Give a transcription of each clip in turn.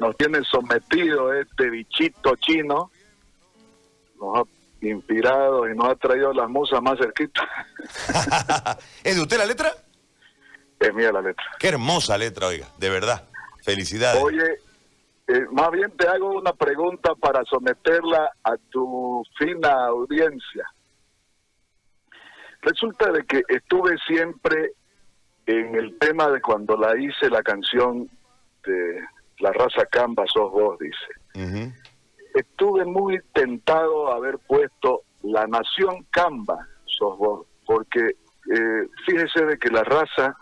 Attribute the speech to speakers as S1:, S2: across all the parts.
S1: nos tiene sometido este bichito chino, nos ha inspirado y nos ha traído las musas más cerquitas.
S2: ¿Es de usted la letra?
S1: Es mía la letra.
S2: Qué hermosa letra, oiga, de verdad. Felicidades.
S1: Oye, eh, más bien te hago una pregunta para someterla a tu fina audiencia. Resulta de que estuve siempre en el tema de cuando la hice la canción de La raza Camba sos vos, dice. Estuve muy tentado a haber puesto La nación Camba sos vos, porque eh, fíjese de que la raza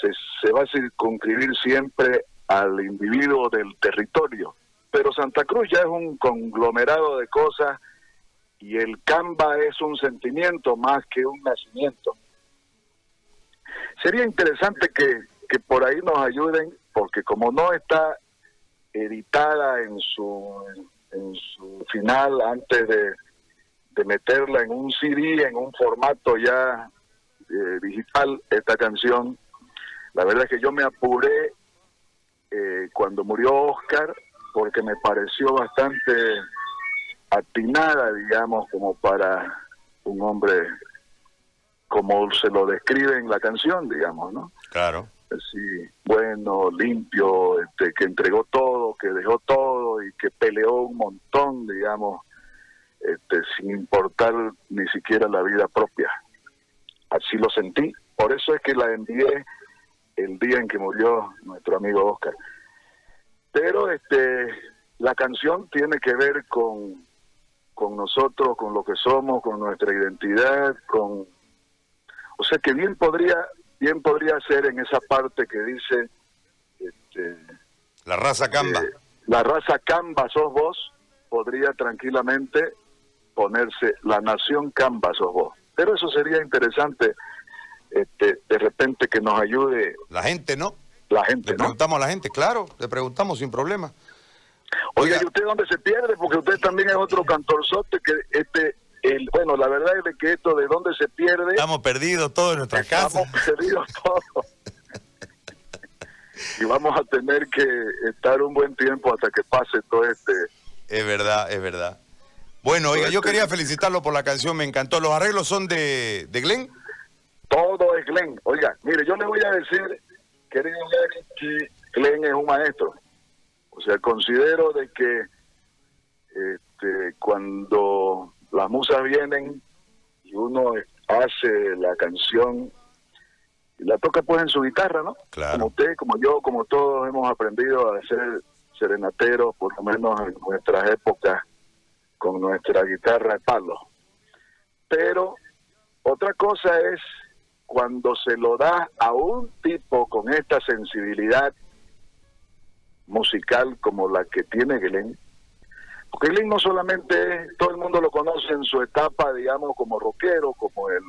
S1: se, se va a circunscribir siempre al individuo del territorio, pero Santa Cruz ya es un conglomerado de cosas y el Camba es un sentimiento más que un nacimiento. Sería interesante que, que por ahí nos ayuden, porque como no está editada en su, en su final antes de, meterla en un CD, en un formato ya eh, digital, esta canción, la verdad es que yo me apuré eh, cuando murió Oscar, porque me pareció bastante atinada, digamos, como para un hombre como se lo describe en la canción, digamos, ¿no?
S2: Claro.
S1: Sí, bueno, limpio, este, que entregó todo, que dejó todo y que peleó un montón, digamos, este, sin importar ni siquiera la vida propia. Así lo sentí. Por eso es que la envié el día en que murió nuestro amigo Oscar. Pero este, la canción tiene que ver con, con nosotros, con lo que somos, con nuestra identidad, con o sea que bien podría bien podría ser en esa parte que dice este,
S2: la raza Camba.
S1: Eh, la raza Camba sos vos, podría tranquilamente ponerse la nación Camba sos vos. Pero eso sería interesante este, de repente que nos ayude.
S2: La gente, ¿no?
S1: La gente,
S2: Le preguntamos a la gente, claro, le preguntamos sin problema.
S1: Oiga, ¿y usted dónde se pierde? Porque usted también es otro cantorzote que este el, bueno, la verdad es que esto de dónde se pierde.
S2: Estamos perdidos todos en nuestra casa.
S1: Estamos perdidos todos. y vamos a tener que estar un buen tiempo hasta que pase todo este.
S2: Es verdad, es verdad. Bueno, oiga, yo quería felicitarlo por la canción, me encantó. ¿Los arreglos son de, de Glenn?
S1: Todo es Glenn. Oiga, mire, yo le voy a decir, querido Glenn, que Glenn es un maestro. O sea, considero de que este, cuando las musas vienen y uno hace la canción y la toca pues en su guitarra, ¿no?
S2: Claro.
S1: Como usted, como yo, como todos hemos aprendido a ser serenateros, por lo menos en nuestras épocas, con nuestra guitarra de palo. Pero otra cosa es cuando se lo da a un tipo con esta sensibilidad musical como la que tiene Glenn, porque Glenn no solamente todo el mundo lo conoce en su etapa, digamos, como rockero, como el,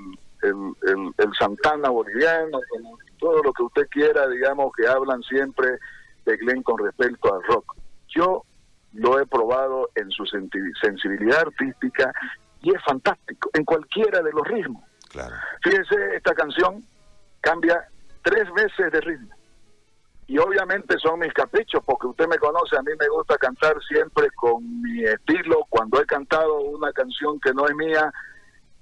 S1: el, el, Santana boliviano, como todo lo que usted quiera, digamos, que hablan siempre de Glenn con respecto al rock. Yo lo he probado en su sensibilidad artística y es fantástico, en cualquiera de los ritmos.
S2: Claro.
S1: Fíjese, esta canción cambia tres veces de ritmo y obviamente son mis caprichos, porque usted me conoce, a mí me gusta cantar siempre con mi estilo, cuando he cantado una canción que no es mía,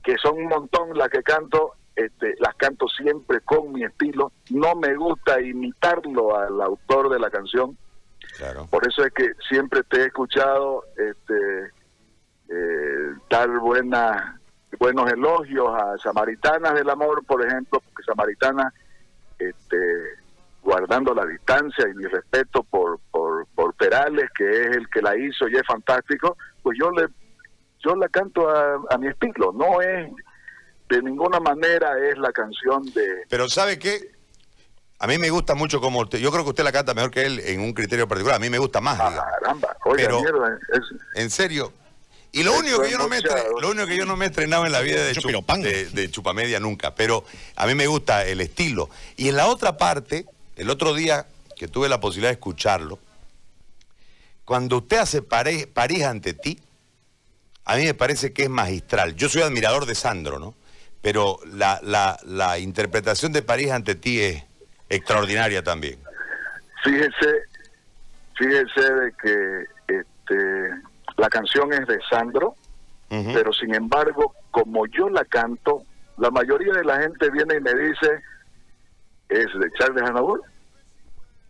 S1: que son un montón las que canto, este, las canto siempre con mi estilo, no me gusta imitarlo al autor de la canción,
S2: claro.
S1: por eso es que siempre te he escuchado este, eh, dar buena, buenos elogios a Samaritanas del Amor, por ejemplo, porque Samaritana este, guardando la distancia y mi respeto por, por, por Perales, que es el que la hizo y es fantástico, pues yo le yo la canto a, mi estilo, no es de ninguna manera es la canción de...
S2: Pero ¿sabe qué? A mí me gusta mucho como usted, yo creo que usted la canta mejor que él en un criterio particular, a mí me gusta más.
S1: Ah, caramba, Oiga,
S2: Pero,
S1: mierda,
S2: en serio, y lo único, que yo no me lo único que yo no me he estrenado en la vida de, de, de, Chupamedia nunca, pero a mí me gusta el estilo. Y en la otra parte, el otro día que tuve la posibilidad de escucharlo, cuando usted hace París ante ti, a mí me parece que es magistral. Yo soy admirador de Sandro, ¿no? Pero la, la, interpretación de París ante ti es extraordinaria también.
S1: Fíjese, fíjese de que este, la canción es de Sandro, pero sin embargo, como yo la canto, la mayoría de la gente viene y me dice, es de Charles Hannibal.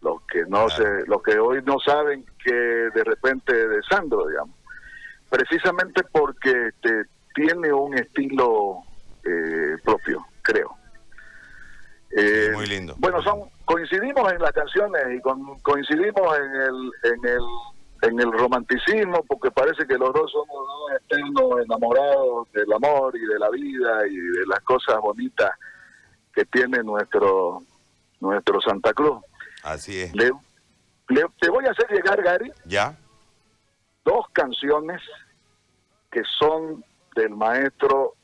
S1: Los que no se, los que hoy no saben que de repente de Sandro, digamos. Precisamente porque este, tiene un estilo eh, propio, creo.
S2: Eh, muy lindo.
S1: Bueno, son coincidimos en las canciones y coincidimos en el, en el en el romanticismo, porque parece que los dos somos dos eternos enamorados del amor y de la vida y de las cosas bonitas que tiene nuestro nuestro Santa Cruz.
S2: Así es.
S1: Le, te voy a hacer llegar, Gary.
S2: Ya.
S1: Dos canciones que son del maestro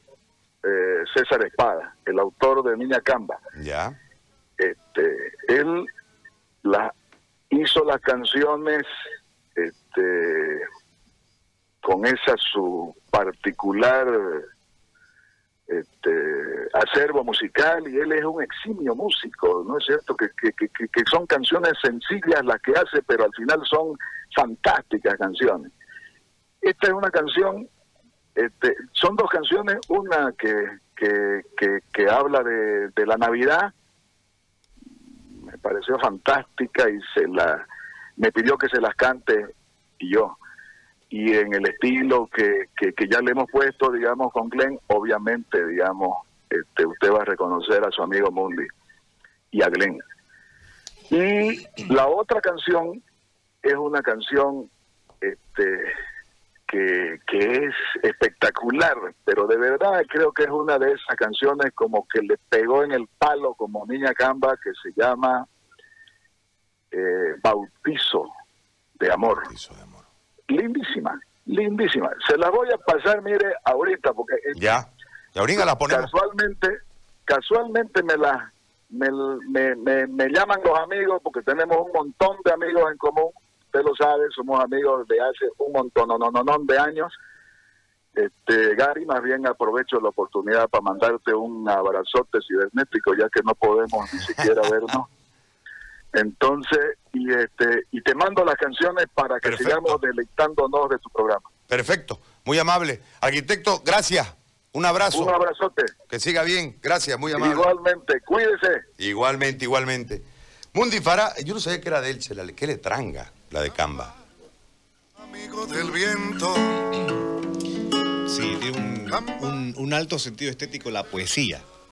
S1: eh, César Espada, el autor de Niña Camba.
S2: Ya.
S1: Este, él la, hizo las canciones este, con esa su particular este, acervo musical y él es un eximio músico, ¿no es cierto? Que, que, que, que, son canciones sencillas las que hace, pero al final son fantásticas canciones. Esta es una canción, este, son dos canciones, una que, que, que, habla de, de la Navidad, me pareció fantástica y se la me pidió que se las cante y yo y en el estilo que, que, ya le hemos puesto, digamos, con Glenn, obviamente, digamos, este, usted va a reconocer a su amigo Mundi y a Glenn. Y la otra canción es una canción este, que, que es espectacular, pero de verdad creo que es una de esas canciones como que le pegó en el palo como niña camba que se llama eh, Bautizo de Amor. Bautizo de Amor lindísima, lindísima. Se la voy a pasar, mire, ahorita, porque...
S2: Ya, y ahorita la ponemos.
S1: Casualmente, casualmente me la... Me, me, me, llaman los amigos porque tenemos un montón de amigos en común, usted lo sabe, somos amigos de hace un montón, no, no, no de años. Este, Gary, más bien aprovecho la oportunidad para mandarte un abrazote cibernético, ya que no podemos ni siquiera vernos. Entonces, y este y te mando las canciones para que sigamos deleitándonos de tu programa.
S2: Perfecto, muy amable. Arquitecto, gracias. Un abrazo.
S1: Un abrazote.
S2: Que siga bien, gracias, muy amable.
S1: Igualmente, cuídese.
S2: Igualmente, igualmente. Mundi Farah, yo no sabía que era de la, que le tranga la de Camba.
S3: Amigo del viento.
S4: Sí, tiene un, un alto sentido estético la poesía.